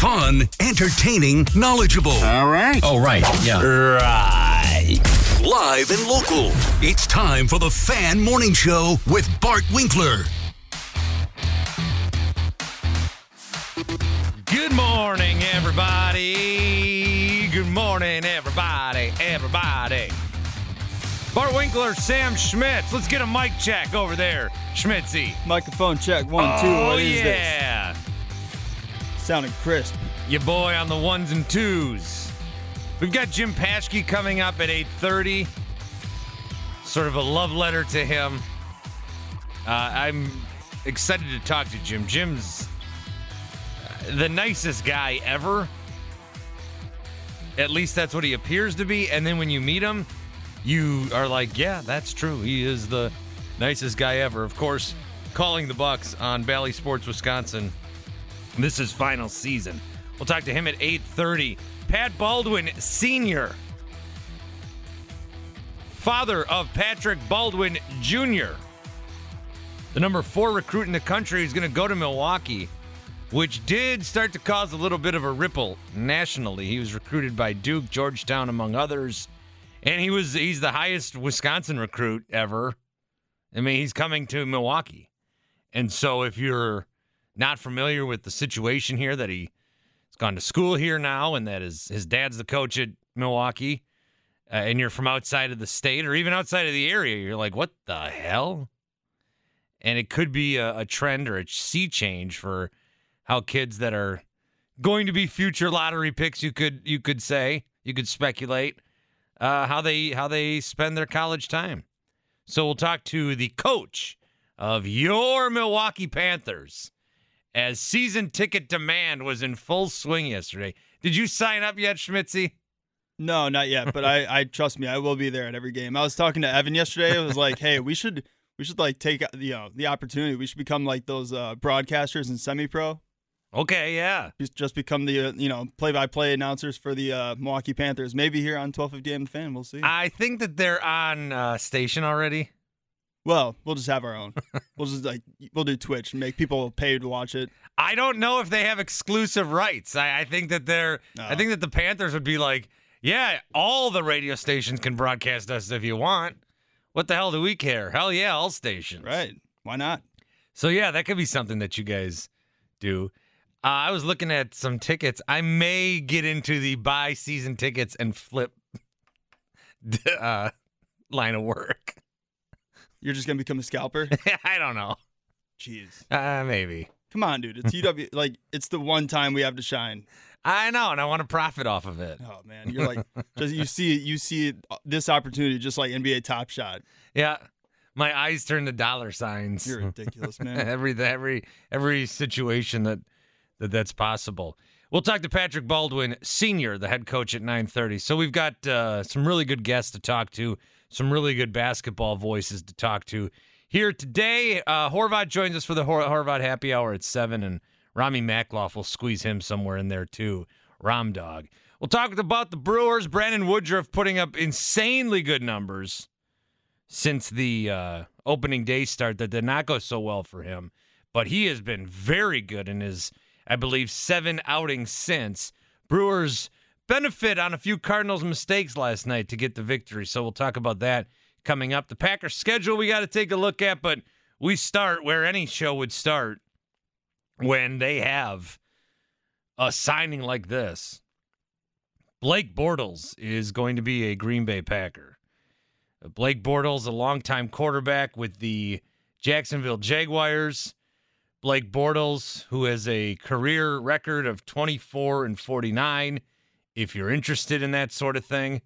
Fun, entertaining, knowledgeable. All right. Oh, right. Yeah. Right. Live and local. It's time for the Fan Morning Show with Bart Winkler. Good morning, everybody. Good morning, everybody. Everybody. Bart Winkler, Sam Schmitz. Let's get a mic check over there, Schmitzy. Microphone check. One, two. Oh, What is yeah. this? Sounding crisp. Your boy on the ones and twos. We've got Jim Paschke coming up at 8.30. Sort of a love letter to him. Uh, I'm excited to talk to Jim. Jim's uh, the nicest guy ever. At least that's what he appears to be. And then when you meet him, you are like, yeah, that's true. He is the nicest guy ever. Of course, calling the Bucks on Bally Sports Wisconsin. This is final season. We'll talk to him at 8:30. Pat Baldwin Sr. Father of Patrick Baldwin Jr. The number 4 recruit in the country is going to go to Milwaukee, which did start to cause a little bit of a ripple nationally. He was recruited by Duke, Georgetown among others, and he was he's the highest Wisconsin recruit ever. I mean, he's coming to Milwaukee. And so if you're not familiar with the situation here that he's gone to school here now and that his his dad's the coach at Milwaukee uh, and you're from outside of the state or even outside of the area. You're like what the hell? And it could be a, a trend or a sea change for how kids that are going to be future lottery picks you could you could say you could speculate uh, how they how they spend their college time. So we'll talk to the coach of your Milwaukee Panthers as season ticket demand was in full swing yesterday. Did you sign up yet, Schmitzy? No, not yet. But I, I trust me, I will be there at every game. I was talking to Evan yesterday. I was like, hey, we should, we should like take you know the opportunity. We should become like those uh, broadcasters in semi-pro. Okay, yeah. Just- become the uh, you know play-by-play announcers for the uh, Milwaukee Panthers. Maybe here on 1250 AM the fan. We'll see. I think that they're on uh, station already. Well, we'll just have our own. we'll just like we'll do Twitch and make people pay to watch it. I don't know if they have exclusive rights. I, I think that they're. I think that the Panthers would be like, yeah, all the radio stations can broadcast us if you want. What the hell do we care? Hell yeah, all stations. Right? Why not? So yeah, that could be something that you guys do. Uh, I was looking at some tickets. I may get into the buy season tickets and flip uh, line of work. You're just gonna become a scalper? I don't know. Jeez. Uh, maybe. Come on, dude. It's UW. like it's the one time we have to shine. I know, and I want to profit off of it. Oh man, you're like just you see. You see it, this opportunity just like NBA Top Shot. Yeah, my eyes turn to dollar signs. You're ridiculous, man. every every every situation that that that's possible. We'll talk to Patrick Baldwin, senior, the head coach at 9:30. So we've got uh, some really good guests to talk to, some really good basketball voices to talk to here today. Uh, Horvat joins us for the Hor- Horvat Happy Hour at seven, and Rami Makloff will squeeze him somewhere in there too. Rom Dog. We'll talk about the Brewers. Brandon Woodruff putting up insanely good numbers since the uh, opening day start that did not go so well for him, but he has been very good in his, I believe, seven outings since. Brewers benefit on a few Cardinals mistakes last night to get the victory, so we'll talk about that coming up. The Packers schedule we got to take a look at, but we start where any show would start when they have a signing like this. Blake Bortles is going to be a Green Bay Packer. Blake Bortles, a longtime quarterback with the Jacksonville Jaguars. Blake Bortles, who has a career record of 24 and 49, if you're interested in that sort of thing.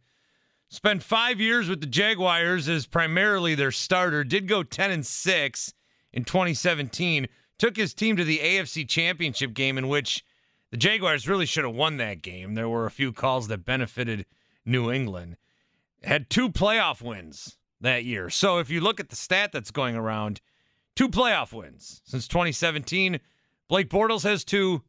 Spent five years with the Jaguars as primarily their starter. Did go 10 and 6 in 2017. Took his team to the AFC Championship game, in which the Jaguars really should have won that game. There were a few calls that benefited New England. Had two playoff wins that year. So if you look at the stat that's going around, two playoff wins since 2017. Blake Bortles has two.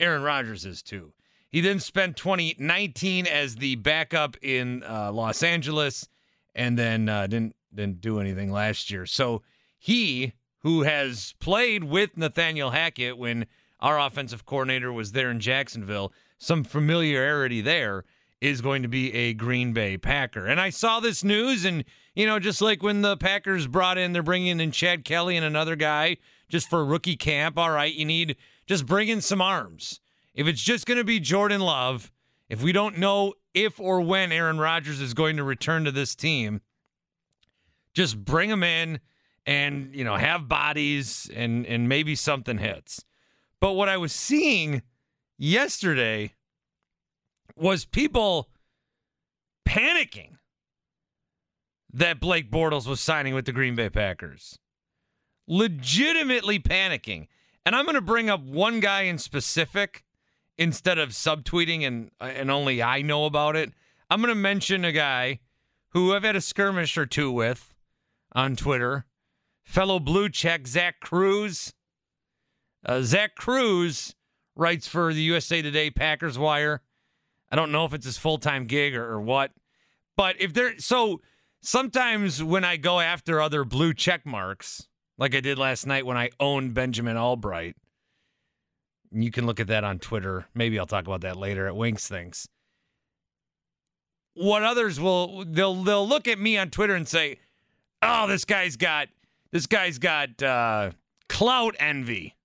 Aaron Rodgers has two. He then spent 2019 as the backup in uh, Los Angeles, and then uh, didn't didn't do anything last year. So he, who has played with Nathaniel Hackett when our offensive coordinator was there in Jacksonville, some familiarity there is going to be a Green Bay Packer. And I saw this news, and you know, just like when the Packers brought in, they're bringing in Chad Kelly and another guy just for rookie camp. All right, you need just bring in some arms. If it's just going to be Jordan Love, if we don't know if or when Aaron Rodgers is going to return to this team, just bring him in and, you know, have bodies and and maybe something hits. But what I was seeing yesterday was people panicking that Blake Bortles was signing with the Green Bay Packers. Legitimately panicking. And I'm going to bring up one guy in specific instead of subtweeting and and only I know about it, I'm going to mention a guy who I've had a skirmish or two with on Twitter, fellow blue check Zach Kruse. Uh, Zach Kruse writes for the USA Today Packers Wire. I don't know if it's his full time gig or, or what, but if there, so sometimes when I go after other blue check marks, like I did last night when I owned Benjamin Albright, you can look at that on Twitter. Maybe I'll talk about that later at Winks Things. What others will they'll they'll look at me on Twitter and say, "Oh, this guy's got this guy's got uh, clout envy."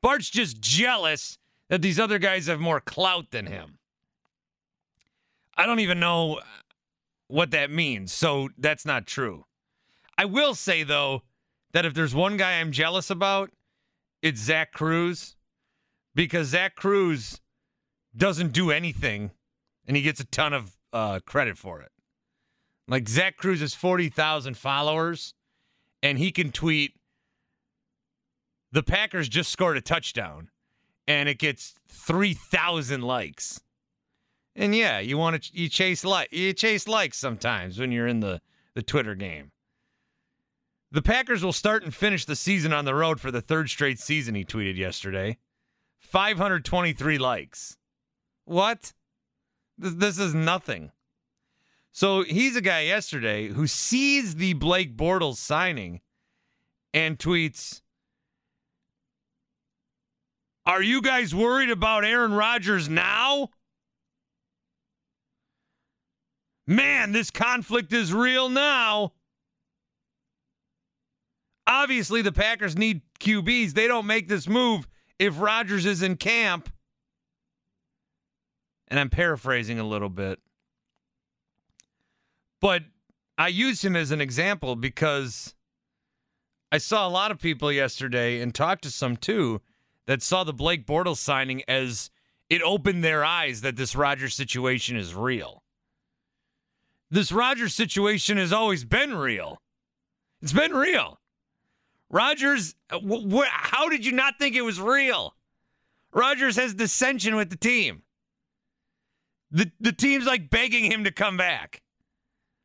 Bart's just jealous that these other guys have more clout than him. I don't even know what that means, so that's not true. I will say though that if there's one guy I'm jealous about, it's Zach Kruse because Zach Kruse doesn't do anything and he gets a ton of uh, credit for it. Like Zach Kruse has 40,000 followers and he can tweet, the Packers just scored a touchdown and it gets 3,000 likes. And yeah, you want to you chase like you chase likes sometimes when you're in the the Twitter game. The Packers will start and finish the season on the road for the third straight season, he tweeted yesterday. 523 likes. What? This, is nothing. So he's a guy yesterday who sees the Blake Bortles signing and tweets, Are you guys worried about Aaron Rodgers now? Man, this conflict is real now. Obviously, the Packers need QBs. They don't make this move if Rodgers is in camp, and I'm paraphrasing a little bit, but I use him as an example because I saw a lot of people yesterday and talked to some too that saw the Blake Bortles signing as it opened their eyes that this Rodgers situation is real. This Rodgers situation has always been real. It's been real. Rodgers, uh, wh- wh- how did you not think it was real? Rodgers has dissension with the team. The the team's like begging him to come back.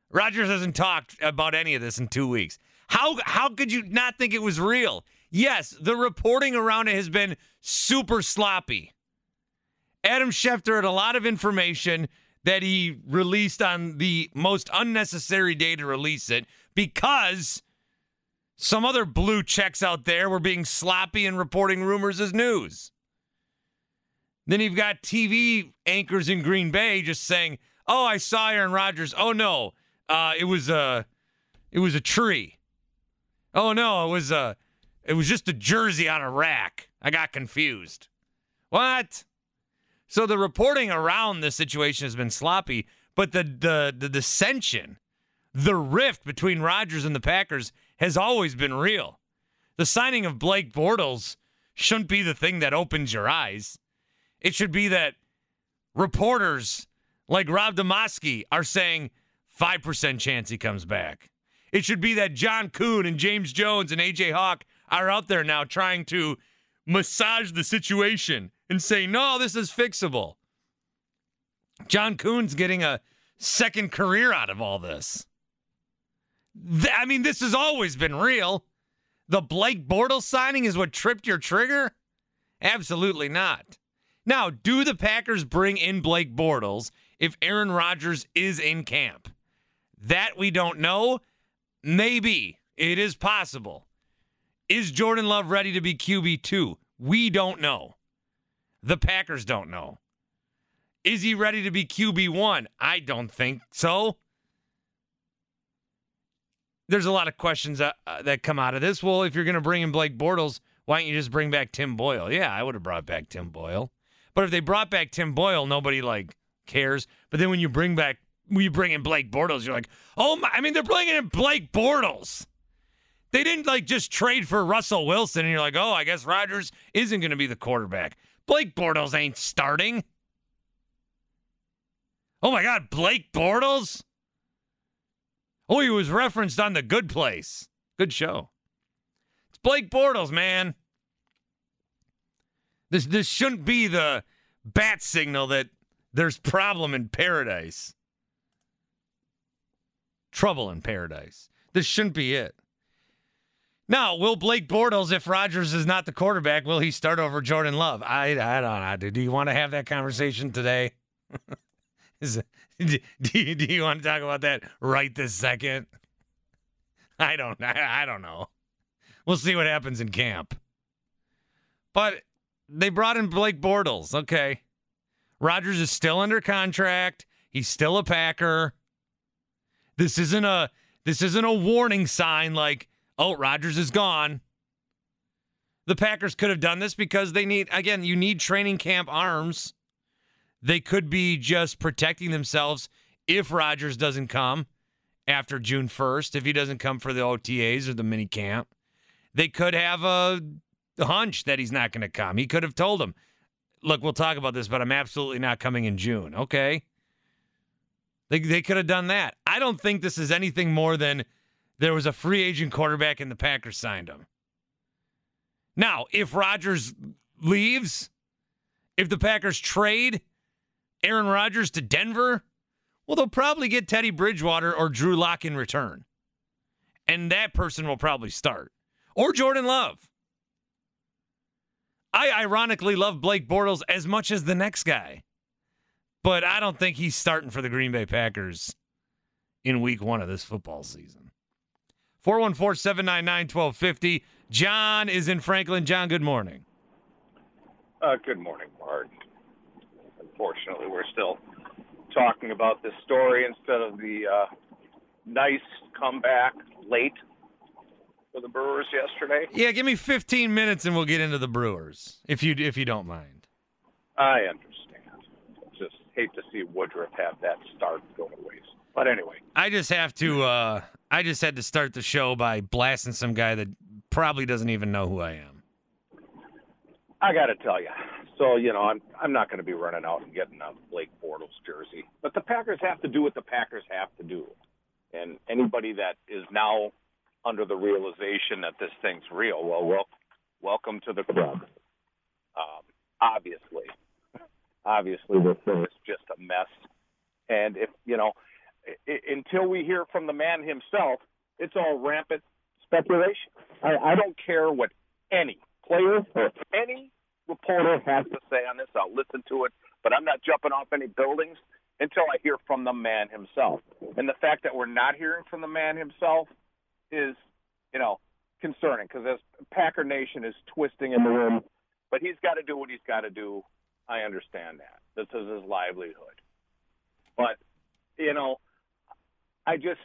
Rodgers hasn't talked about any of this in 2 weeks. How how could you not think it was real? Yes, the reporting around it has been super sloppy. Adam Schefter had a lot of information that he released on the most unnecessary day to release it because some other blue checks out there were being sloppy and reporting rumors as news. Then you've got TV anchors in Green Bay just saying, "Oh, I saw Aaron Rodgers. Oh no, uh, it was a, it was a tree. Oh no, it was a, it was just a jersey on a rack. I got confused. What? So the reporting around this situation has been sloppy, but the the the dissension, the rift between Rodgers and the Packers has always been real. The signing of Blake Bortles shouldn't be the thing that opens your eyes. It should be that reporters like Rob Demovsky are saying 5% chance he comes back. It should be that John Kuhn and James Jones and AJ Hawk are out there now trying to massage the situation and say, no, this is fixable. John Kuhn's getting a second career out of all this. Th- I mean, this has always been real. The Blake Bortles signing is what tripped your trigger? Absolutely not. Now, do the Packers bring in Blake Bortles if Aaron Rodgers is in camp? That we don't know. Maybe. It is possible. Is Jordan Love ready to be QB2? We don't know. The Packers don't know. Is he ready to be QB1? I don't think so. There's a lot of questions that, uh, that come out of this. Well, if you're going to bring in Blake Bortles, why don't you just bring back Tim Boyle? Yeah, I would have brought back Tim Boyle. But if they brought back Tim Boyle, nobody like cares. But then when you bring back when you bring in Blake Bortles, you're like, oh my! I mean, they're bringing in Blake Bortles. They didn't like just trade for Russell Wilson, and you're like, oh, I guess Rodgers isn't going to be the quarterback. Blake Bortles ain't starting. Oh my God, Blake Bortles. Oh, he was referenced on The Good Place. Good show. It's Blake Bortles, man. This this shouldn't be the bat signal that there's problem in paradise. Trouble in paradise. This shouldn't be it. Now, will Blake Bortles, if Rodgers is not the quarterback, will he start over Jordan Love? I, I don't know. Do you want to have that conversation today? do, you, do you want to talk about that right this second? I don't. I, I don't know. We'll see what happens in camp. But they brought in Blake Bortles. Okay. Rodgers is still under contract. He's still a Packer. This isn't a this isn't a warning sign like, oh, Rodgers is gone. The Packers could have done this because they need again, you need training camp arms. They could be just protecting themselves if Rodgers doesn't come after June 1st, if he doesn't come for the OTAs or the mini camp. They could have a hunch that he's not going to come. He could have told him, look, we'll talk about this, but I'm absolutely not coming in June. Okay. They, they could have done that. I don't think this is anything more than there was a free agent quarterback and the Packers signed him. Now, if Rodgers leaves, if the Packers trade Aaron Rodgers to Denver, well, they'll probably get Teddy Bridgewater or Drew Lock in return. And that person will probably start. Or Jordan Love. I ironically love Blake Bortles as much as the next guy, but I don't think he's starting for the Green Bay Packers in week one of this football season. 414 799 1250. John is in Franklin. John, good morning. Uh, good morning, Mark. Unfortunately, we're still talking about this story instead of the uh, nice comeback late for the Brewers yesterday. Yeah, give me 15 minutes and we'll get into the Brewers, if you if you don't mind. I understand. Just hate to see Woodruff have that start go to waste. But anyway, I just have to. Uh, I just had to start the show by blasting some guy that probably doesn't even know who I am. I got to tell you. So you know, I'm I'm not going to be running out and getting a Blake Bortles jersey, but the Packers have to do what the Packers have to do, and anybody that is now under the realization that this thing's real. Well, well welcome to the club. Um, obviously, obviously, this thing is just a mess. And if you know, I- until we hear from the man himself, it's all rampant speculation. I, I don't care what any player or any reporter has to say on this. I'll listen to it, but I'm not jumping off any buildings until I hear from the man himself. And the fact that we're not hearing from the man himself is, you know, concerning because as Packer Nation is twisting in the room, but he's got to do what he's got to do. I understand that. This is his livelihood. But, you know, I just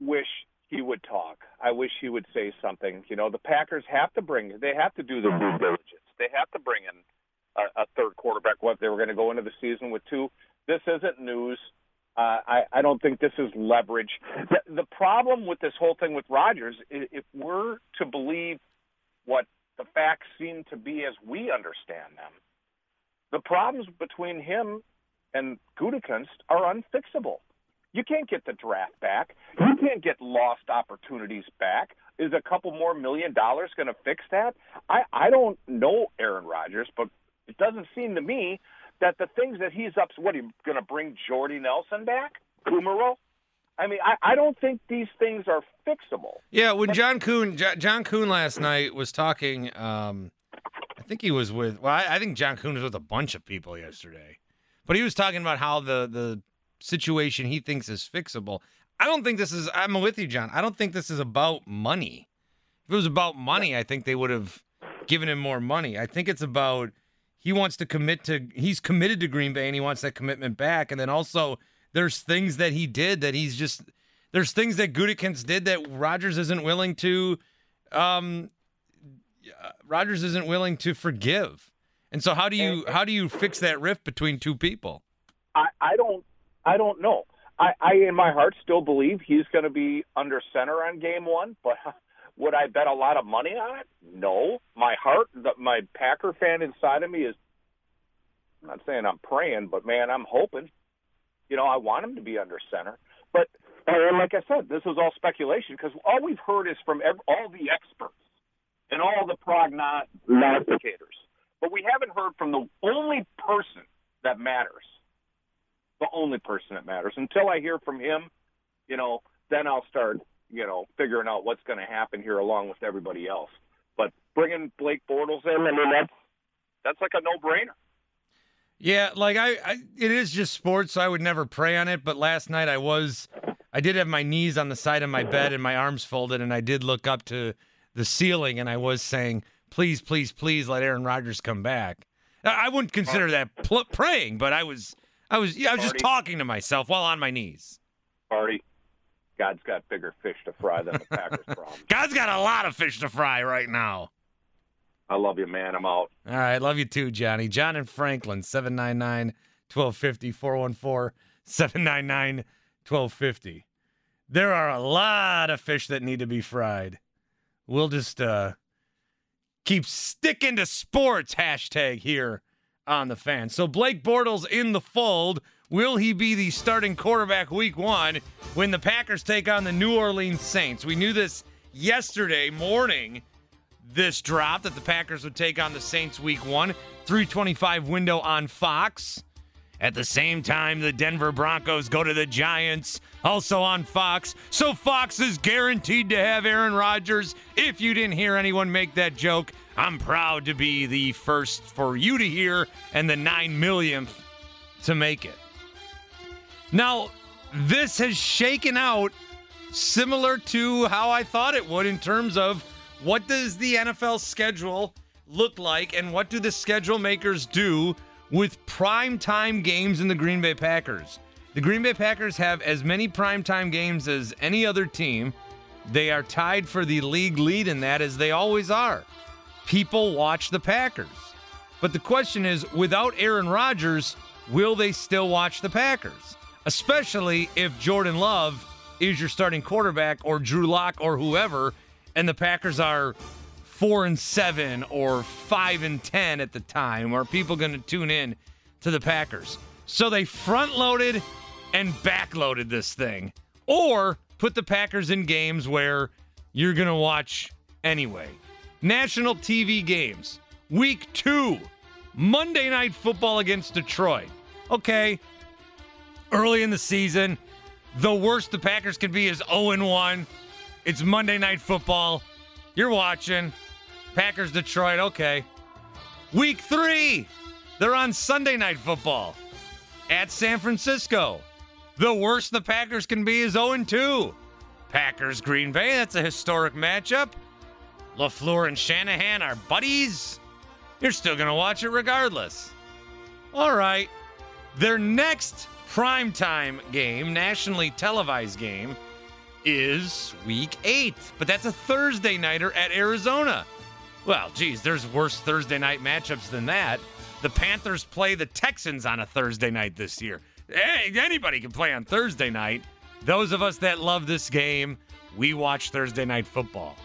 wish he would talk. I wish he would say something. You know, the Packers have to bring, they have to do their due diligence. They have to bring in a, a third quarterback. What they were going to go into the season with two. This isn't news. Uh, I, I don't think this is leverage. The, the problem with this whole thing with Rodgers, if we're to believe what the facts seem to be as we understand them, the problems between him and Gutekunst are unfixable. You can't get the draft back. You can't get lost opportunities back. Is a couple more million dollars going to fix that? I, I don't know Aaron Rodgers, but it doesn't seem to me that the things that he's up. What are you going to bring Jordy Nelson back? Kumaro? I mean, I, I don't think these things are fixable. Yeah, when John Kuhn, Jo- John Kuhn last night was talking, um, I think he was with. Well, I, I think John Kuhn was with a bunch of people yesterday, but he was talking about how the the situation he thinks is fixable. I don't think this is. I'm with you, John. I don't think this is about money. If it was about money, I think they would have given him more money. I think it's about he wants to commit to. He's committed to Green Bay, and he wants that commitment back. And then also, there's things that he did that he's just. There's things that Gutekunst did that Rodgers isn't willing to. Um, uh, Rodgers isn't willing to forgive. And so, how do you how do you fix that rift between two people? I, I don't I don't know. I, I in my heart still believe he's going to be under center on game one, but would I bet a lot of money on it? No. My heart, the, my Packer fan inside of me is. I'm not saying I'm praying, but man, I'm hoping. You know, I want him to be under center, but and like I said, this is all speculation because all we've heard is from ev all the experts and all the prognosticators, but we haven't heard from the only person that matters the only person that matters. Until I hear from him, you know, then I'll start, you know, figuring out what's going to happen here along with everybody else. But bringing Blake Bortles in, I mean, that's that's like a no-brainer. Yeah, like I, I, it is just sports, so I would never pray on it. But last night I was, I did have my knees on the side of my bed and my arms folded, and I did look up to the ceiling, and I was saying, "Please, please, please, let Aaron Rodgers come back." I wouldn't consider that pl- praying, but I was, I was, yeah, I was just talking to myself while on my knees. Party. God's got bigger fish to fry than the Packers' problem. God's got a lot of fish to fry right now. I love you, man. I'm out. All right. Love you too, Johnny. John and Franklin, 799 1250, 414 799 1250. There are a lot of fish that need to be fried. We'll just uh, keep sticking to sports hashtag here on the fan. So Blake Bortles in the fold. Will he be the starting quarterback week one when the Packers take on the New Orleans Saints? We knew this yesterday morning this drop that the Packers would take on the Saints week one. 325 window on Fox. At the same time, the Denver Broncos go to the Giants, also on Fox. So Fox is guaranteed to have Aaron Rodgers. If you didn't hear anyone make that joke, I'm proud to be the first for you to hear and the nine millionth to make it. Now, this has shaken out similar to how I thought it would in terms of what does the NFL schedule look like and what do the schedule makers do with prime time games in the Green Bay Packers? The Green Bay Packers have as many prime time games as any other team. They are tied for the league lead in that as they always are. People watch the Packers. But the question is without Aaron Rodgers, will they still watch the Packers? Especially if Jordan Love is your starting quarterback or Drew Lock or whoever, and the Packers are four and seven or five and ten at the time. Are people going to tune in to the Packers? So they front loaded and back loaded this thing, or put the Packers in games where you're going to watch anyway. National TV games, week two, Monday Night Football against Detroit. Okay, early in the season, the worst the Packers can be is 0 1. It's Monday Night Football. You're watching. Packers Detroit, okay. Week three, they're on Sunday Night Football at San Francisco. The worst the Packers can be is 0 2. Packers Green Bay, that's a historic matchup. LaFleur and Shanahan are buddies. You're still going to watch it regardless. All right. Their next primetime game, nationally televised game, is week eight. But that's a Thursday nighter at Arizona. Well, geez, there's worse Thursday night matchups than that. The Panthers play the Texans on a Thursday night this year. Hey, anybody can play on Thursday night. Those of us that love this game, we watch Thursday night football.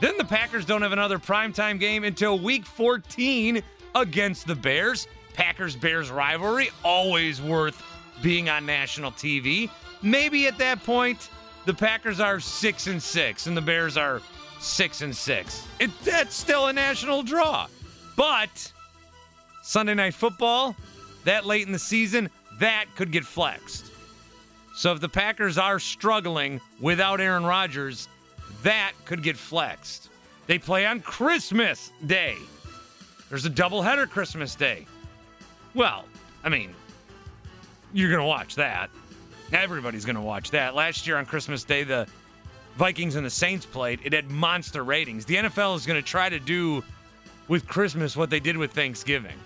Then the Packers don't have another primetime game until week 14 against the Bears. Packers Bears rivalry, always worth being on national TV. Maybe at that point, the Packers are six and six and the Bears are six and six. It, that's still a national draw. But Sunday night football, that late in the season, that could get flexed. So if the Packers are struggling without Aaron Rodgers, that could get flexed. They play on Christmas Day. There's a doubleheader Christmas Day. Well, I mean, you're going to watch that. Everybody's going to watch that. Last year on Christmas Day, the Vikings and the Saints played. It had monster ratings. The NFL is going to try to do with Christmas what they did with Thanksgiving.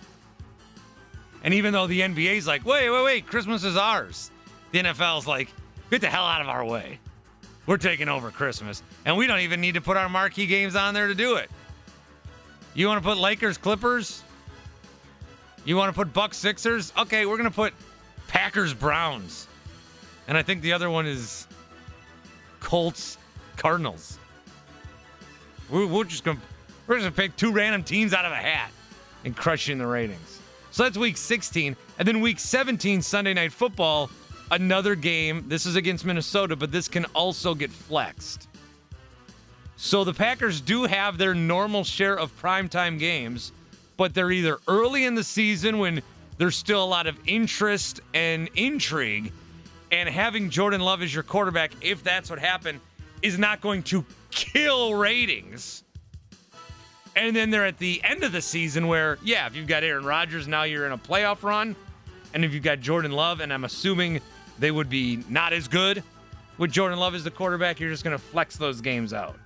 And even though the NBA's like, wait, wait, wait, Christmas is ours, the NFL's like, get the hell out of our way. We're taking over Christmas. And we don't even need to put our marquee games on there to do it. You want to put Lakers Clippers? You want to put Bucks Sixers? Okay, we're going to put Packers Browns. And I think the other one is Colts Cardinals. We're, we're just to we're to pick two random teams out of a hat and crush in the ratings. So that's week 16. And then week 17, Sunday Night Football, another game. This is against Minnesota, but this can also get flexed. So the Packers do have their normal share of primetime games, but they're either early in the season when there's still a lot of interest and intrigue, and having Jordan Love as your quarterback, if that's what happened, is not going to kill ratings. And then they're at the end of the season where, yeah, if you've got Aaron Rodgers, now you're in a playoff run. And if you've got Jordan Love, and I'm assuming they would be not as good with Jordan Love as the quarterback, you're just going to flex those games out.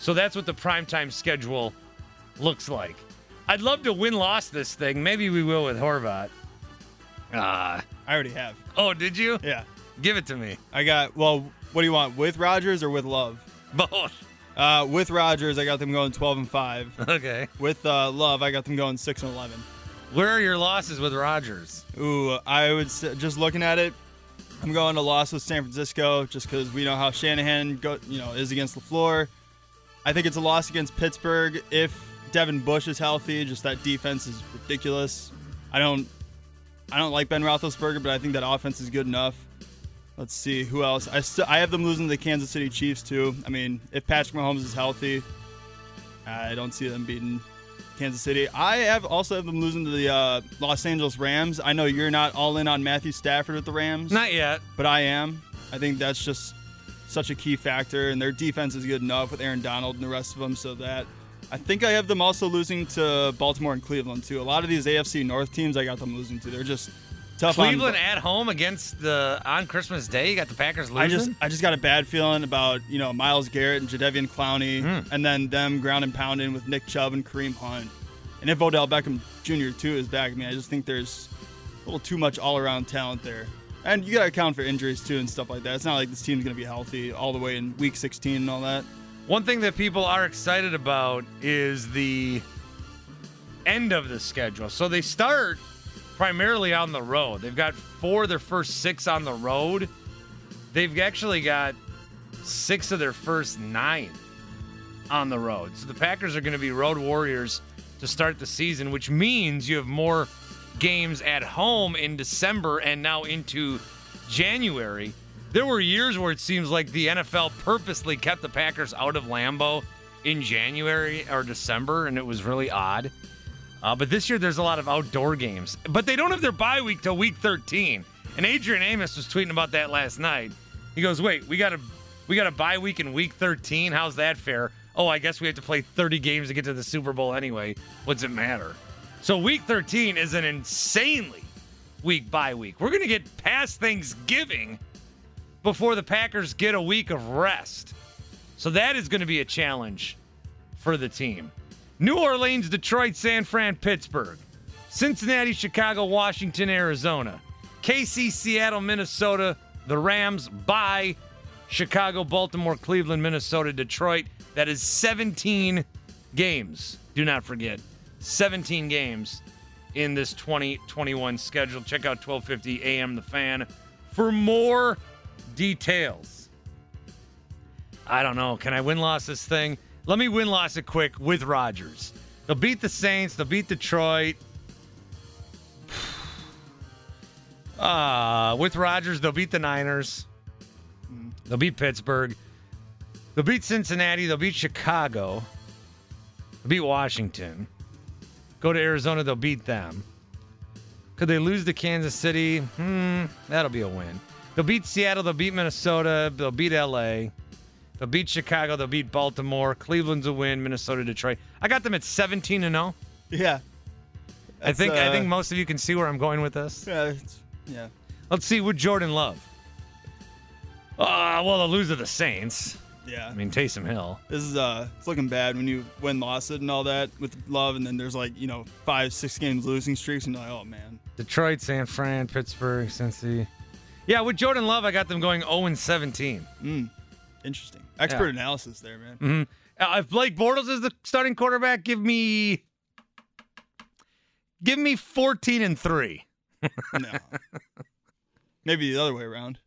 So that's what the primetime schedule looks like. I'd love to win loss this thing. Maybe we will with Horvat. Ah. I already have. oh, did you? Yeah. Give it to me. I got, well, what do you want? With Rodgers or with Love? Both. Uh, with Rodgers, I got them going 12 and 5. Okay. With uh, Love, I got them going 6 and 11. Where are your losses with Rodgers? Ooh, I would say, just looking at it, I'm going to loss with San Francisco just because we know how Shanahan go, you know, is against Lafleur. I think it's a loss against Pittsburgh if Devin Bush is healthy. Just that defense is ridiculous. I don't, I don't like Ben Roethlisberger, but I think that offense is good enough. Let's see who else. I still I have them losing to the Kansas City Chiefs too. I mean, if Patrick Mahomes is healthy, I don't see them beating Kansas City. I have also have them losing to the uh, Los Angeles Rams. I know you're not all in on Matthew Stafford with the Rams, Not yet. but I am. I think that's just such a key factor, and their defense is good enough with Aaron Donald and the rest of them. So that I think I have them also losing to Baltimore and Cleveland too. A lot of these AFC North teams, I got them losing to. They're just tough. on- Cleveland at home against the on Christmas Day. You got the Packers losing. I just I just got a bad feeling about you know Myles Garrett and Jadeveon Clowney, Hmm. and then them ground and pounding with Nick Chubb and Kareem Hunt, and if Odell Beckham Jr. too is back, I mean I just think there's a little too much all around talent there, and you got to account for injuries too and stuff like that. It's not like this team's gonna be healthy all the way in Week 16 and all that. One thing that people are excited about is the end of the schedule. So they start primarily on the road. They've got four of their first six on the road. They've actually got six of their first nine on the road. So the Packers are going to be road warriors to start the season, which means you have more games at home in December and now into January. There were years where it seems like the NFL purposely kept the Packers out of Lambeau in January or December, and it was really odd. Uh, but this year, there's a lot of outdoor games. But they don't have their bye week till week 13. And Adrian Amos was tweeting about that last night. He goes, "Wait, we got a we got a bye week in week 13. How's that fair? Oh, I guess we have to play 30 games to get to the Super Bowl anyway. What's it matter?" So week 13 is an insanely week bye week. We're gonna get past Thanksgiving before the Packers get a week of rest. So that is going to be a challenge for the team. New Orleans, Detroit, San Fran, Pittsburgh, Cincinnati, Chicago, Washington, Arizona, KC, Seattle, Minnesota, the Rams by Chicago, Baltimore, Cleveland, Minnesota, Detroit. That is 17 games. Do not forget 17 games in this 2021 schedule. Check out 1250 AM The Fan for more details. I don't know. Can I win loss this thing? Let me win loss it quick with Rodgers. They'll beat the Saints, they'll beat Detroit. Uh, with Rodgers, they'll beat the Niners. They'll beat Pittsburgh. They'll beat Cincinnati. They'll beat Chicago. They'll beat Washington. Go to Arizona. They'll beat them. Could they lose to Kansas City? Hmm, that'll be a win. They'll beat Seattle. They'll beat Minnesota. They'll beat LA. They'll beat Chicago. They'll beat Baltimore. Cleveland's a win. Minnesota, Detroit. I got them at 17 and 0. Yeah. I think I uh, think most of you can see where I'm going with this. Yeah, it's, yeah. Let's see with Jordan Love. Uh, well, the loser lose the Saints. Yeah. I mean, Taysom Hill. This is uh, it's looking bad when you win, lost it, and all that with love, and then there's like you know five, six games losing streaks, and you're like, oh man. Detroit, San Fran, Pittsburgh, Cincy. Yeah, with Jordan Love, I got them going 0 and 17. Mm, interesting. Expert Yeah. analysis there, man. hmm Uh, if Blake Bortles is the starting quarterback, give me give me 14 and three. No. Maybe the other way around.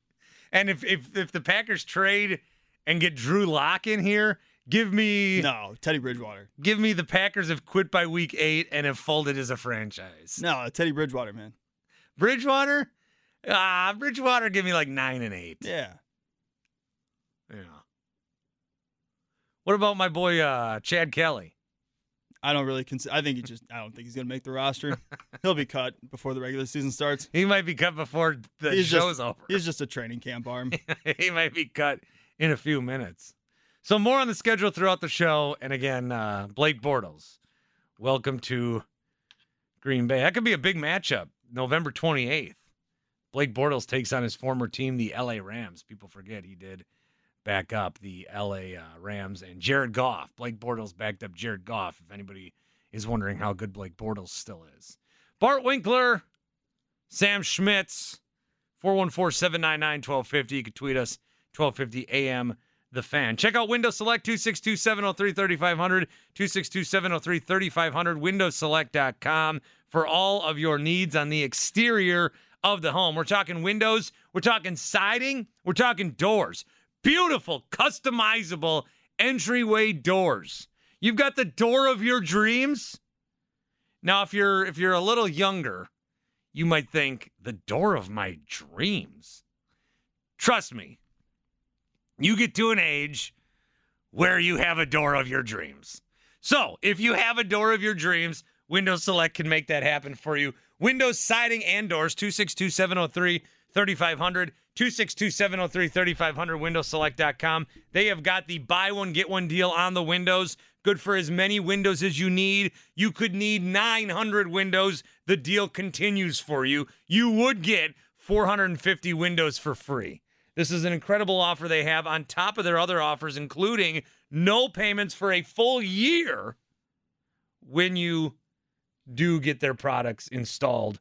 And if if if the Packers trade and get Drew Lock in here, give me No, Teddy Bridgewater. give me the Packers have quit by week eight and have folded as a franchise. No, Teddy Bridgewater, man. Bridgewater, ah, Bridgewater, give me like nine and eight. Yeah. Yeah. What about my boy uh, Chad Kelly? I don't really consider. I think he just. I don't think he's gonna make the roster. He'll be cut before the regular season starts. He might be cut before the He's show's just, over. He's just a training camp arm. he might be cut in a few minutes. So more on the schedule throughout the show. And again, uh, Blake Bortles, welcome to Green Bay. That could be a big matchup. November 28th. Blake Bortles takes on his former team, the LA Rams. People forget he did back up the LA uh, Rams and Jared Goff. Blake Bortles backed up Jared Goff, if anybody is wondering how good Blake Bortles still is. Bart Winkler, Sam Schmitz, 414 799 1250. You can tweet us 1250 AM The Fan. Check out Windows Select 262 703 3500, 262 703 3500, windowselect.com for all of your needs on the exterior of the home. We're talking windows, we're talking siding, we're talking doors. Beautiful, customizable entryway doors. You've got the door of your dreams. Now, if you're if you're a little younger, you might think the door of my dreams. Trust me, you get to an age where you have a door of your dreams. So, if you have a door of your dreams, Windows Select can make that happen for you. Windows siding and doors 262 703 3500 262 703 3500 windowselect.com. They have got the buy one get one deal on the windows. Good for as many windows as you need. You could need 900 windows. The deal continues for you. You would get 450 windows for free. This is an incredible offer they have on top of their other offers, including no payments for a full year when you do get their products installed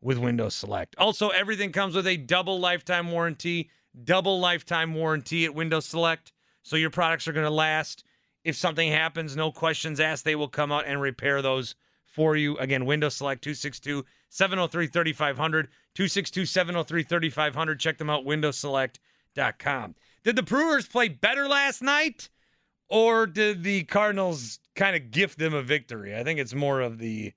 with Windows Select. Also, everything comes with a double lifetime warranty, double lifetime warranty at Windows Select. So your products are going to last. If something happens, no questions asked, they will come out and repair those for you. Again, Windows Select 262 703 3500, 262 703 3500. Check them out, windowselect.com. Did the Brewers play better last night? Or did the Cardinals kind of gift them a victory? I think it's more of the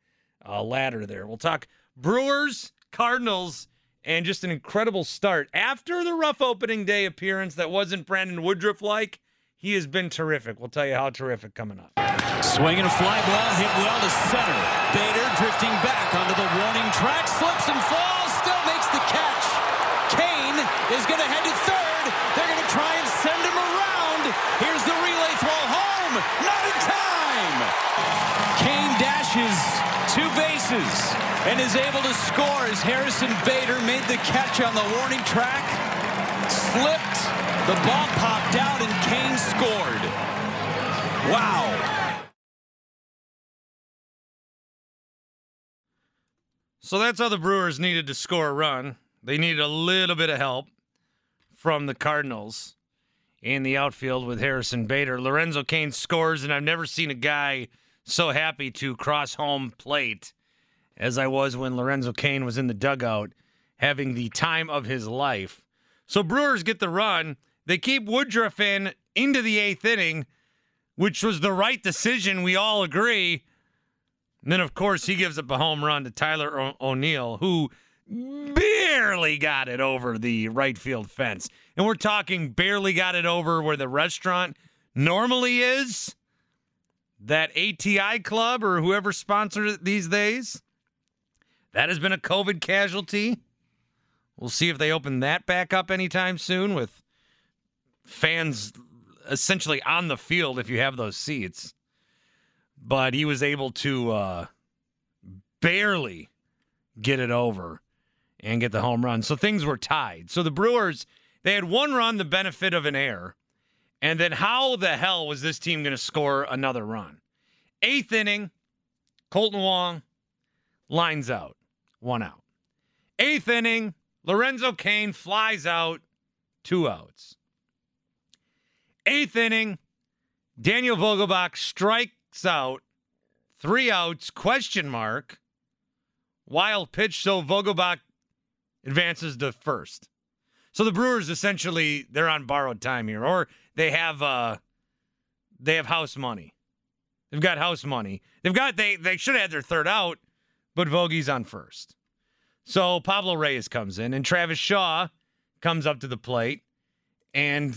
uh, latter there. We'll talk Brewers, Cardinals, and just an incredible start. After the rough opening day appearance that wasn't Brandon Woodruff like, he has been terrific. We'll tell you how terrific coming up. Swinging a fly ball, hit well to center. Bader drifting back onto the warning track, slips and falls, bases and is able to score as Harrison Bader made the catch on the warning track. Slipped. The ball popped out and Cain scored. Wow. So that's how the Brewers needed to score a run. They needed a little bit of help from the Cardinals in the outfield with Harrison Bader. Lorenzo Cain scores, and I've never seen a guy so happy to cross home plate as I was when Lorenzo Cain was in the dugout having the time of his life. So Brewers get the run. They keep Woodruff in into the eighth inning, which was the right decision. We all agree. And then, of course, he gives up a home run to Tyler o- O'Neill, who barely got it over the right field fence. And we're talking barely got it over where the restaurant normally is. That ATI club or whoever sponsors it these days. That has been a COVID casualty. We'll see if they open that back up anytime soon with fans essentially on the field if you have those seats. But he was able to uh, barely get it over and get the home run. So things were tied. So the Brewers, they had one run, the benefit of an error. And then how the hell was this team going to score another run? Eighth inning, Kolten Wong lines out, one out. Eighth inning, Lorenzo Cain flies out, two outs. Eighth inning, Daniel Vogelbach strikes out, three outs, question mark. Wild pitch, so Vogelbach advances to first. So the Brewers essentially they're on borrowed time here, or they have uh they have house money. They've got house money. They've got they they should have had their third out, but Vogie's on first. So Pablo Reyes comes in and Travis Shaw comes up to the plate. And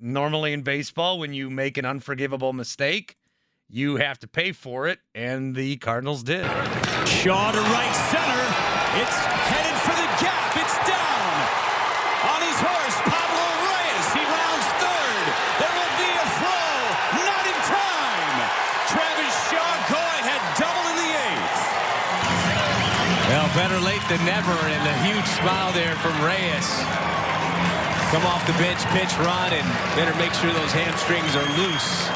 normally in baseball, when you make an unforgivable mistake, you have to pay for it, and the Cardinals did. Shaw to right center. It's headed for the gap. It's down. On his horse, Pablo Reyes. He rounds third. There will be a throw. Not in time. Travis Shaw go ahead double in the eighth. Well, late than never, and a huge smile there from Reyes. Come off the bench, pitch run, and better make sure those hamstrings are loose.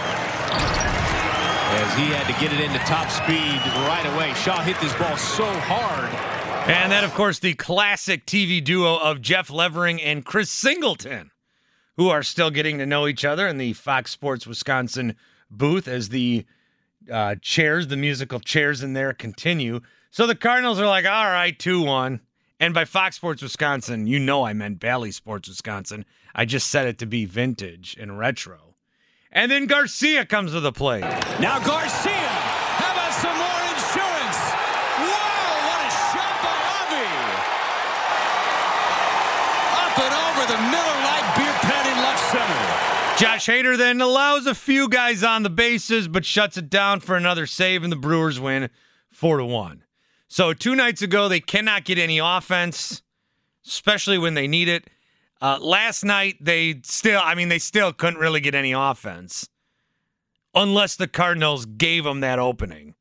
As he had to get it into top speed right away. Shaw hit this ball so hard. And then, of course, the classic TV duo of Jeff Levering and Chris Singleton, who are still getting to know each other in the Fox Sports Wisconsin booth as the uh, chairs, the musical chairs in there continue. So the Cardinals are like, all right, 2 1. And by Fox Sports Wisconsin, you know I meant Bally Sports Wisconsin. I just said it to be vintage and retro. And then Garcia comes to the plate. Now Garcia. How about some more insurance? Wow, what a shot by Avi. Up and over the Miller Lite beer pen in left center. Josh Hader then allows a few guys on the bases, but shuts it down for another save, and the Brewers win four to one. So two nights ago, they cannot get any offense, especially when they need it. Uh, last night, they still, I mean, they still couldn't really get any offense unless the Cardinals gave them that opening.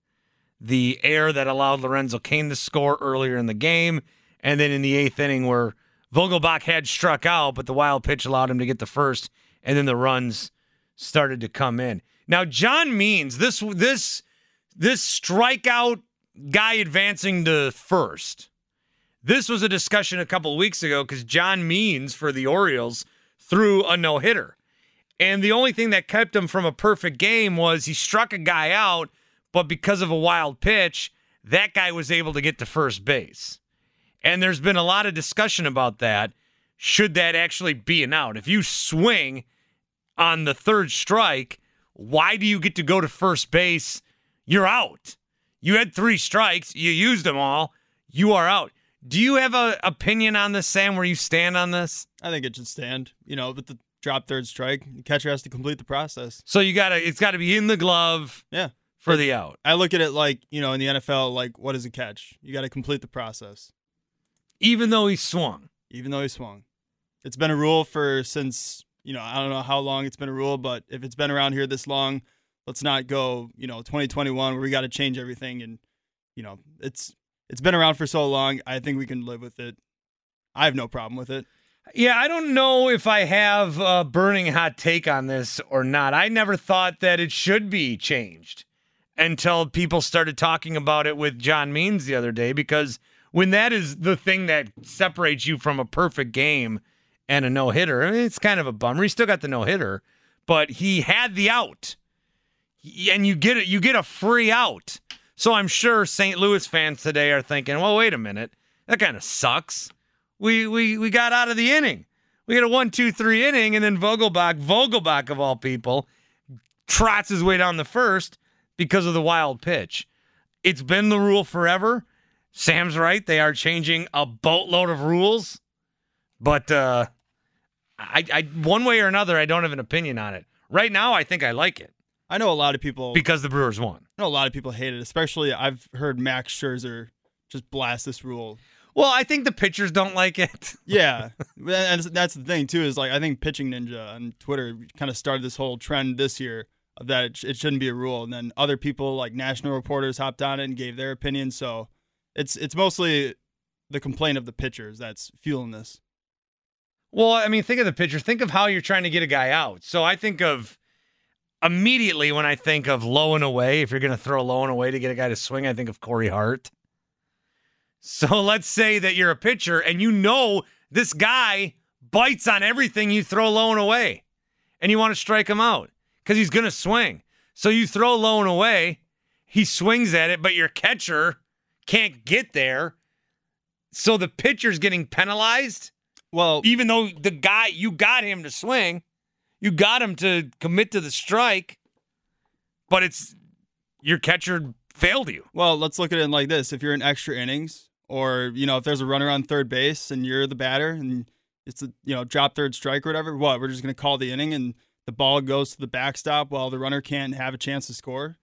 The air that allowed Lorenzo Cain to score earlier in the game, and then in the eighth inning where Vogelbach had struck out, but the wild pitch allowed him to get the first, and then the runs started to come in. Now, John Means, this this this strikeout guy advancing to first. This was a discussion a couple weeks ago because John Means for the Orioles threw a no hitter. And the only thing that kept him from a perfect game was he struck a guy out, but because of a wild pitch, that guy was able to get to first base. And there's been a lot of discussion about that. Should that actually be an out? If you swing on the third strike, why do you get to go to first base? You're out. You had three strikes, you used them all, you are out. Do you have an opinion on this, Sam, where you stand on this? I think it should stand. You know, with the drop third strike, the catcher has to complete the process. So you gotta it's gotta be in the glove Yeah. for the out. I look at it like, you know, in the NFL, like, what is a catch? You got to complete the process, Even though he swung. even though he swung. It's been a rule for since, you know, I don't know how long it's been a rule, but if it's been around here this long, let's not go, you know, 2021 where we got to change everything. And, you know, it's it's been around for so long. I think we can live with it. I have no problem with it. Yeah, I don't know if I have a burning hot take on this or not. I never thought that it should be changed until people started talking about it with John Means the other day because when that is the thing that separates you from a perfect game and a no hitter. I mean, it's kind of a bummer. He still got the no hitter, but he had the out, and you get it. You get a free out. So I'm sure St. Louis fans today are thinking, well, wait a minute, that kind of sucks. We we we got out of the inning. We get a one, two, three inning, and then Vogelbach, Vogelbach of all people, trots his way down the first because of the wild pitch. It's been the rule forever. Sam's right. They are changing a boatload of rules, but uh, I, I one way or another, I don't have an opinion on it. Right now, I think I like it I know a lot of people. because the Brewers won. I know a lot of people hate it. Especially, I've heard Max Scherzer just blast this rule. Well, I think the pitchers don't like it. Yeah, and that's the thing too. Is like I think Pitching Ninja on Twitter kind of started this whole trend this year that it, it shouldn't be a rule, and then other people like national reporters hopped on it and gave their opinion. So it's it's mostly the complaint of the pitchers that's fueling this. Well, I mean, think of the pitcher. Think of how you're trying to get a guy out. So I think of immediately when I think of low and away, if you're going to throw low and away to get a guy to swing, I think of Corey Hart. So let's say that you're a pitcher and you know this guy bites on everything you throw low and away, and you want to strike him out because he's going to swing. So you throw low and away, he swings at it, but your catcher can't get there. So the pitcher's getting penalized Well, even though the guy you got him to swing, you got him to commit to the strike, but it's your catcher failed you. Well, let's look at it like this: if you're in extra innings, or you know, if there's a runner on third base and you're the batter, and it's a you know drop third strike or whatever, what we're just gonna call the inning, and the ball goes to the backstop while the runner can't have a chance to score.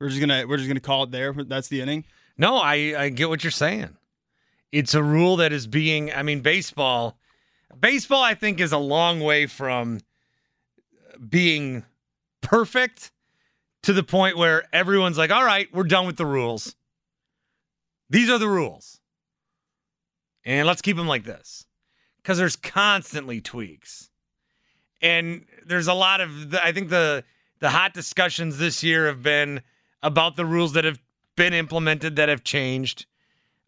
We're just gonna we're just gonna call it there. That's the inning. No, I, I get what you're saying. It's a rule that is being, I mean, baseball, baseball, I think, is a long way from being perfect to the point where everyone's like, all right, we're done with the rules. These are the rules. And let's keep them like this because there's constantly tweaks. And there's a lot of, the, I think the, the hot discussions this year have been about the rules that have been implemented that have changed.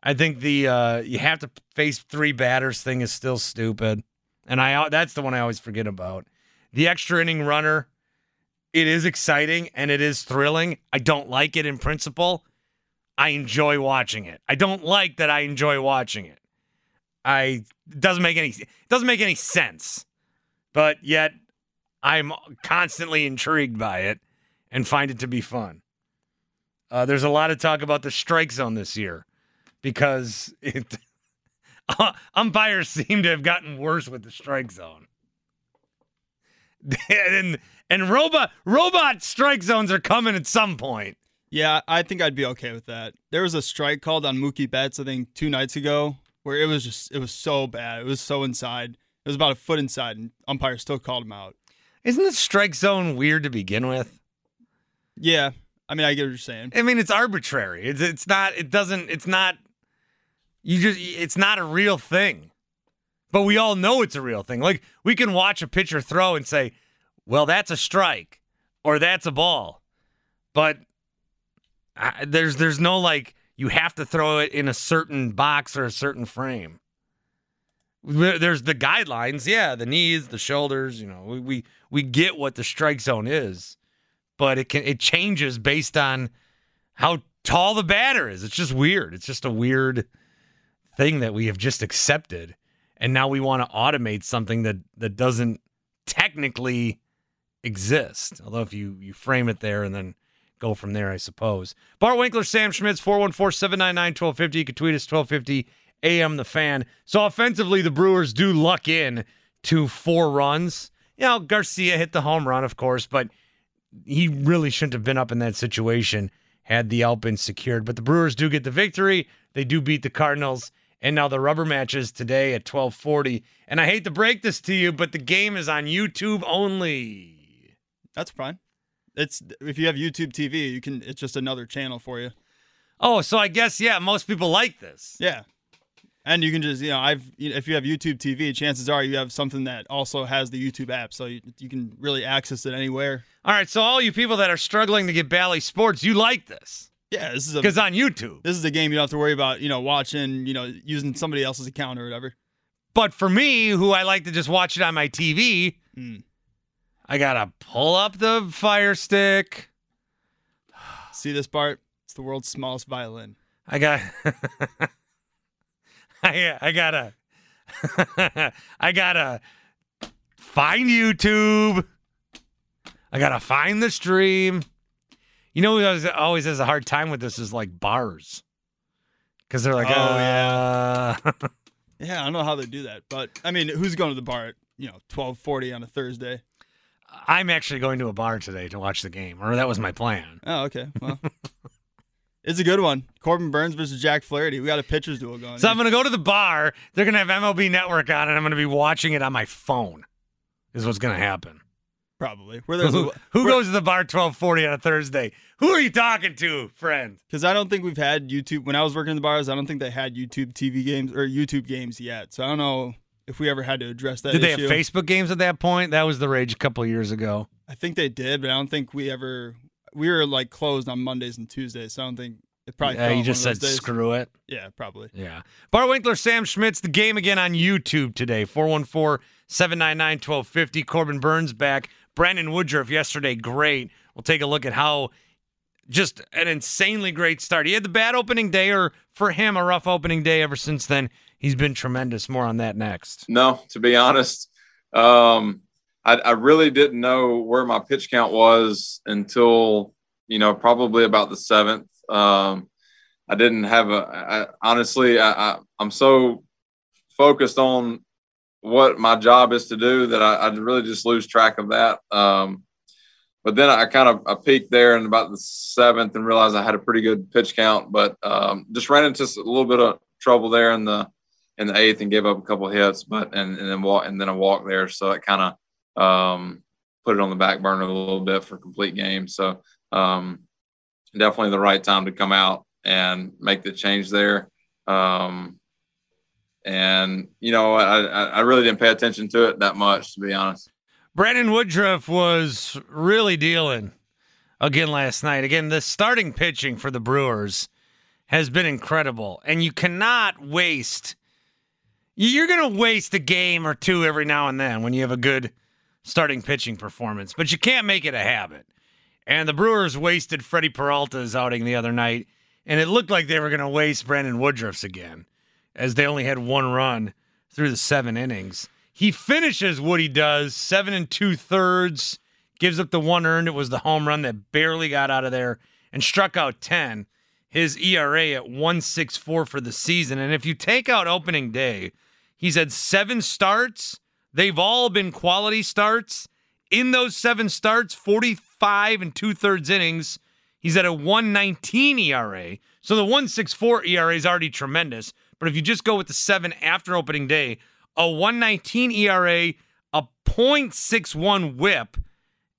I think the uh, you have to face three batters thing is still stupid, and I that's the one I always forget about. The extra inning runner, it is exciting and it is thrilling. I don't like it in principle. I enjoy watching it. I don't like that I enjoy watching it. I it doesn't make any it doesn't make any sense, but yet I'm constantly intrigued by it and find it to be fun. Uh, there's a lot of talk about the strike zone this year because it, umpires seem to have gotten worse with the strike zone. and and robot robot strike zones are coming at some point. Yeah, I think I'd be okay with that. There was a strike called on Mookie Betts, I think, two nights ago, where it was just it was so bad. It was so inside. It was about a foot inside, and umpire still called him out. Isn't the strike zone weird to begin with? Yeah, I mean, I get what you're saying. I mean, it's arbitrary. It's it's not. It doesn't. It's not. You just. It's not a real thing. But we all know it's a real thing. Like we can watch a pitcher throw and say, "Well, that's a strike," or "That's a ball," but uh, there's there's no like you have to throw it in a certain box or a certain frame. There's the guidelines, yeah, the knees, the shoulders. You know, we we, we get what the strike zone is but it can it changes based on how tall the batter is. It's just weird. It's just a weird thing that we have just accepted. And now we want to automate something that that doesn't technically exist. Although if you you frame it there and then go from there, I suppose. Bart Winkler, Sam Schmitz, 414-799-1250. You can tweet us 1250 AM the fan. So offensively, the Brewers do luck in to four runs. You know, Garcia hit the home run, of course, but he really shouldn't have been up in that situation had the out been secured. But the Brewers do get the victory. They do beat the Cardinals. And now the rubber matches today at 1240. And I hate to break this to you, but the game is on YouTube only. That's fine. It's if you have YouTube TV, you can. It's just another channel for you. Oh, so I guess, yeah, most people like this. Yeah, and you can just you know I've if you have YouTube TV, chances are you have something that also has the YouTube app, so you, you can really access it anywhere. All right, so all you people that are struggling to get Bally Sports, you like this. Yeah, this is Because on YouTube. this is a game you don't have to worry about you know watching you know using somebody else's account or whatever. But for me, who I like to just watch it on my TV, Mm. I gotta pull up the Fire Stick. See this, part? It's the world's smallest violin. I got. I I gotta. I gotta find YouTube. I gotta find the stream. You know who always, always has a hard time with this is like bars, because they're like, Oh, yeah. yeah. Uh, yeah, I don't know how they do that, but I mean, who's going to the bar at you know twelve forty on a Thursday? I'm actually going to a bar today to watch the game, or that was my plan. Oh, okay. Well, it's a good one. Corbin Burnes versus Jack Flaherty. We got a pitchers duel going. So here. I'm going to go to the bar. They're going to have MLB Network on, and I'm going to be watching it on my phone. Is what's going to happen. Probably. Where there's Who, who goes to the bar 12:40 on a Thursday? Who are you talking to, friend? Because I don't think we've had YouTube. When I was working in the bars, I don't think they had YouTube TV games or YouTube games yet. So I don't know if we ever had to address that. Did they have Facebook games at that point? That was the rage a couple years ago. I think they did, but I don't think we ever. We were like closed on Mondays and Tuesdays, so I don't think it probably. Yeah, you just said days. screw it. Yeah, probably. Yeah. Bart Winkler, Sam Schmitz, the game again on YouTube today. 414 799 1250. Corbin Burnes back. Brandon Woodruff yesterday, great. We'll take a look at how just an insanely great start. He had the bad opening day, or for him, a rough opening day. Ever since then, he's been tremendous. More on that next. No, to be honest, um, I, I really didn't know where my pitch count was until you know probably about the seventh. Um, I didn't have a. I, honestly, I, I, I'm so focused on what my job is to do that I, I really just lose track of that. Um, but then I kind of I peaked there in about the seventh and realized I had a pretty good pitch count, but um, just ran into a little bit of trouble there in the in the eighth and gave up a couple hits, but and, and then walk and then a walk there, so it kind of um, put it on the back burner a little bit for complete game. So um, definitely the right time to come out and make the change there. Um, and you know, I, I really didn't pay attention to it that much, to be honest. Brandon Woodruff was really dealing again last night. Again, the starting pitching for the Brewers has been incredible, and you cannot waste. You're going to waste a game or two every now and then when you have a good starting pitching performance, but you can't make it a habit. And the Brewers wasted Freddy Peralta's outing the other night, and it looked like they were going to waste Brandon Woodruff's again, as they only had one run through the seven innings. He finishes what he does, seven and two thirds, gives up the one earned. It was the home run that barely got out of there and struck out 10. His ERA at 164 for the season. And if you take out opening day, he's had seven starts. They've all been quality starts. In those seven starts, 45 and two thirds innings, he's at a 119 ERA. So the 164 ERA is already tremendous. But if you just go with the seven after opening day, a 119 ERA, a .61 whip,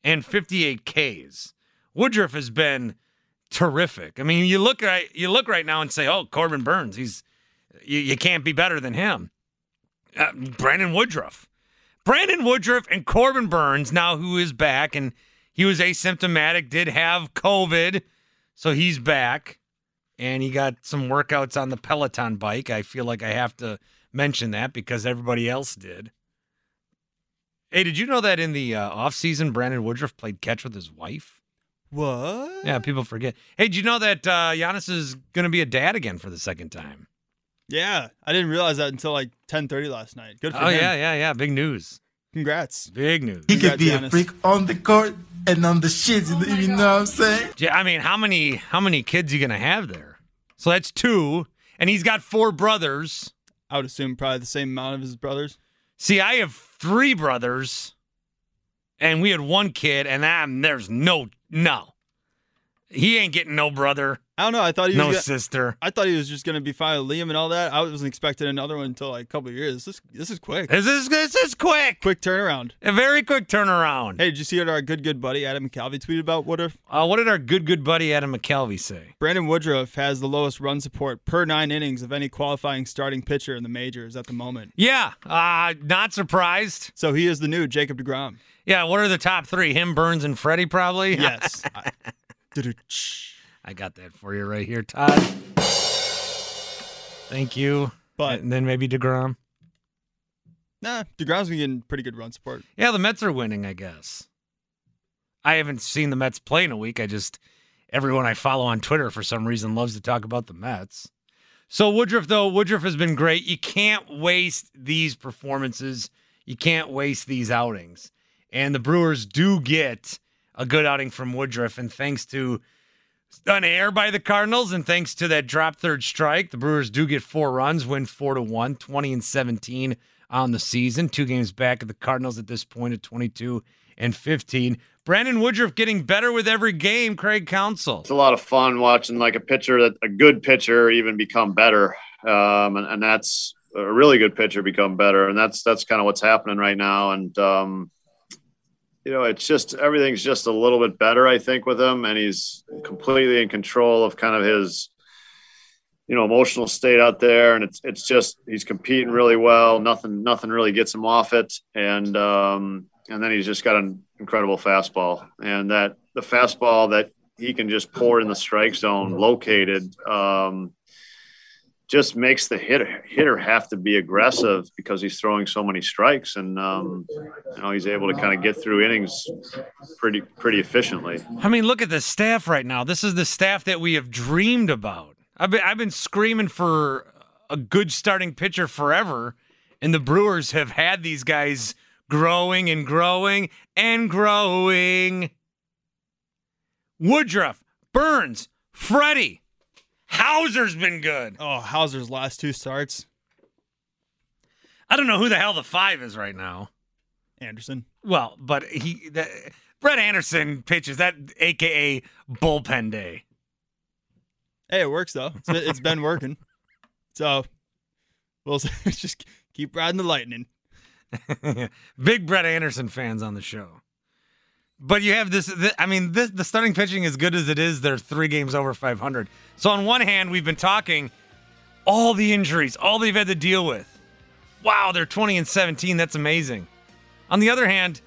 and 58 Ks. Woodruff has been terrific. I mean, you look right, you look right now and say, "Oh, Corbin Burnes, he's you, you can't be better than him." Uh, Brandon Woodruff, Brandon Woodruff, and Corbin Burnes now who is back and he was asymptomatic, did have COVID, so he's back, and he got some workouts on the Peloton bike. I feel like I have to mention that because everybody else did. Hey, did you know that in the uh, offseason, Brandon Woodruff played catch with his wife? What? Yeah, people forget. Hey, did you know that uh, Giannis is going to be a dad again for the second time? Yeah, I didn't realize that until like 10:30 last night. Good for Oh, him. yeah, yeah, yeah. Big news. Congrats. Big news. He could be a freak on the court and on the shit. You know, you know what I'm saying? Yeah, I mean, how many how many kids you going to have there? So that's two, and he's got four brothers. I would assume probably the same amount of his brothers. See, I have three brothers, and we had one kid, and I'm, there's no no. He ain't getting no brother, I don't know. I thought he was no gonna- sister. I thought he was just gonna be fine with Liam and all that. I wasn't expecting another one until like a couple of years. This this is quick. This is this is quick. Quick turnaround. A very quick turnaround. Hey, did you see what our good good buddy Adam McCalvy tweeted about Woodruff? Uh, what did our good good buddy Adam McCalvy say? Brandon Woodruff has the lowest run support per nine innings of any qualifying starting pitcher in the majors at the moment. Yeah, uh, not surprised. So he is the new Jacob DeGrom. Yeah, what are the top three? Him, Burnes, and Freddy, probably. Yes. I- I got that for you right here, Todd. Thank you. But and then maybe Degrom. Nah, DeGrom's been getting pretty good run support. Yeah, the Mets are winning, I guess. I haven't seen the Mets play in a week. I just everyone I follow on Twitter for some reason loves to talk about the Mets. So Woodruff, though, Woodruff has been great. You can't waste these performances. You can't waste these outings. And the Brewers do get a good outing from Woodruff. And thanks to an air by the Cardinals and thanks to that drop third strike, the Brewers do get four runs, win four to one, 20 and 17 on the season. Two games back of the Cardinals at this point at 22 and 15. Brandon Woodruff getting better with every game. Craig Counsell. It's a lot of fun watching like a pitcher that a good pitcher even become better, um, and, and that's a really good pitcher become better, and that's that's kind of what's happening right now. And um, you know, it's just everything's just a little bit better, I think, with him, and he's completely in control of kind of his you know emotional state out there and it's it's just he's competing really well nothing nothing really gets him off it and um and then he's just got an incredible fastball, and that the fastball that he can just pour in the strike zone, located, um, just makes the hitter hitter have to be aggressive because he's throwing so many strikes, and um, you know he's able to kind of get through innings pretty pretty efficiently. I mean, look at the staff right now. This is the staff that we have dreamed about. I've been I've been screaming for a good starting pitcher forever, and the Brewers have had these guys growing and growing and growing. Woodruff, Burnes, Freddy, Houser's been good. Oh, Houser's last two starts. I don't know who the hell the five is right now. Anderson. Well, but he, the, Brett Anderson pitches that, aka bullpen day. Hey, it works though. It's it's been working. So we'll just keep riding the lightning. Big Brett Anderson fans on the show. But you have this, th- I mean, this, the starting pitching, as good as it is, they're three games over 500. So, on one hand, we've been talking all the injuries, all they've had to deal with. Wow, they're 20 and 17. That's amazing. On the other hand,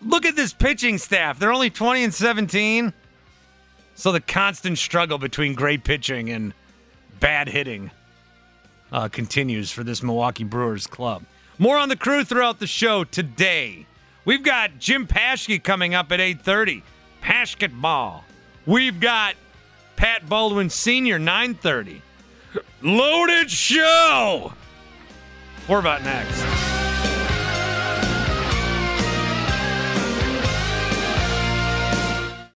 look at this pitching staff. They're only 20 and 17. So, the constant struggle between great pitching and bad hitting uh, continues for this Milwaukee Brewers club. More on the crew throughout the show today. We've got Jim Paschke coming up at 8:30. Paschke ball. We've got Pat Baldwin Sr. 9:30. Loaded show. We're about next.